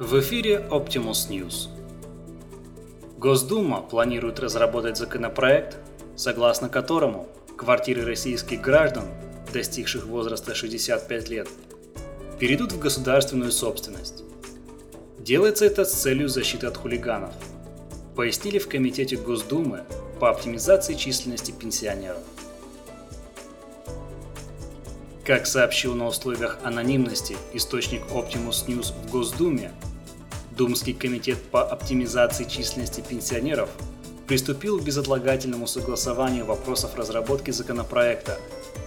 В эфире Optimus News. Госдума планирует разработать законопроект, согласно которому квартиры российских граждан, достигших возраста 65 лет, перейдут в государственную собственность. Делается это с целью защиты от хулиганов, пояснили в Комитете Госдумы по оптимизации численности пенсионеров. Как сообщил на условиях анонимности источник Optimus News в Госдуме, Думский комитет по оптимизации численности пенсионеров приступил к безотлагательному согласованию вопросов разработки законопроекта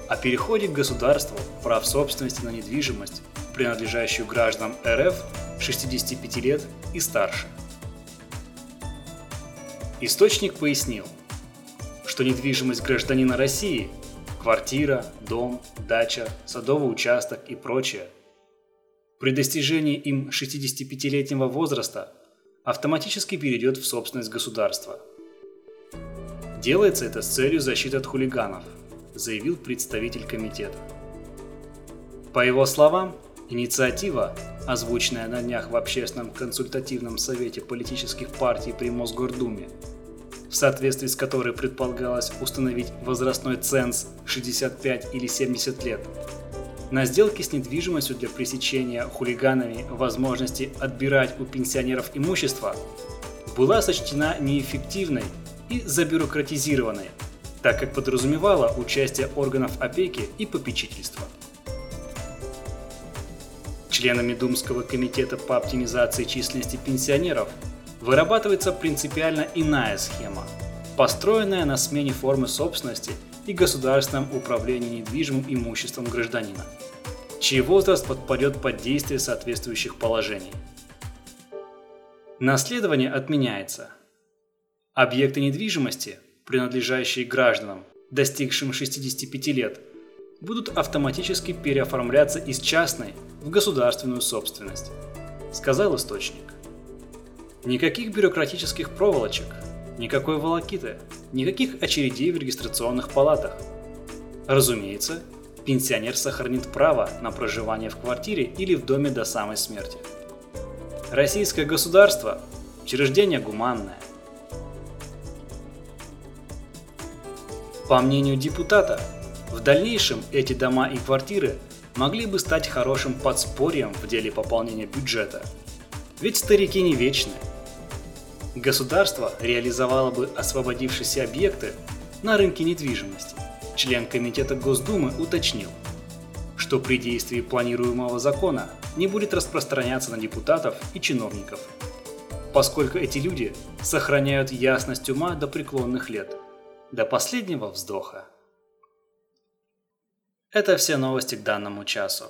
о переходе к государству прав собственности на недвижимость, принадлежащую гражданам РФ 65 лет и старше. Источник пояснил, что недвижимость гражданина России – квартира, дом, дача, садовый участок и прочее – при достижении им 65-летнего возраста автоматически перейдет в собственность государства. Делается это с целью защиты от хулиганов, заявил представитель комитета. По его словам, инициатива, озвученная на днях в Общественном консультативном совете политических партий при Мосгордуме, в соответствии с которой предполагалось установить возрастной ценз 65 или 70 лет, на сделки с недвижимостью для пресечения хулиганами возможности отбирать у пенсионеров имущество была сочтена неэффективной и забюрократизированной, так как подразумевала участие органов опеки и попечительства. Членами Думского комитета по оптимизации численности пенсионеров вырабатывается принципиально иная схема, построенная на смене формы собственности и государственном управлении недвижимым имуществом гражданина – чей возраст подпадет под действие соответствующих положений. Наследование отменяется. Объекты недвижимости, принадлежащие гражданам, достигшим 65 лет, будут автоматически переоформляться из частной в государственную собственность, сказал источник. Никаких бюрократических проволочек, никакой волокиты, никаких очередей в регистрационных палатах. Разумеется, пенсионер сохранит право на проживание в квартире или в доме до самой смерти. Российское государство – учреждение гуманное. По мнению депутата, в дальнейшем эти дома и квартиры могли бы стать хорошим подспорьем в деле пополнения бюджета. Ведь старики не вечны. Государство реализовало бы освободившиеся объекты на рынке недвижимости член Комитета Госдумы уточнил, что при действии планируемого закона не будет распространяться на депутатов и чиновников, поскольку эти люди сохраняют ясность ума до преклонных лет, до последнего вздоха. Это все новости к данному часу.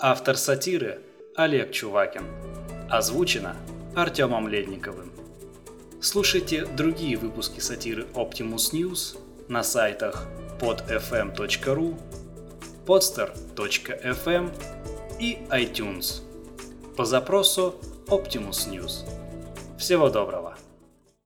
Автор сатиры Олег Чувакин. Озвучено Артемом Ледниковым. Слушайте другие выпуски сатиры Optimus News на сайтах podfm.ru, podster.fm и iTunes по запросу Optimus News. Всего доброго!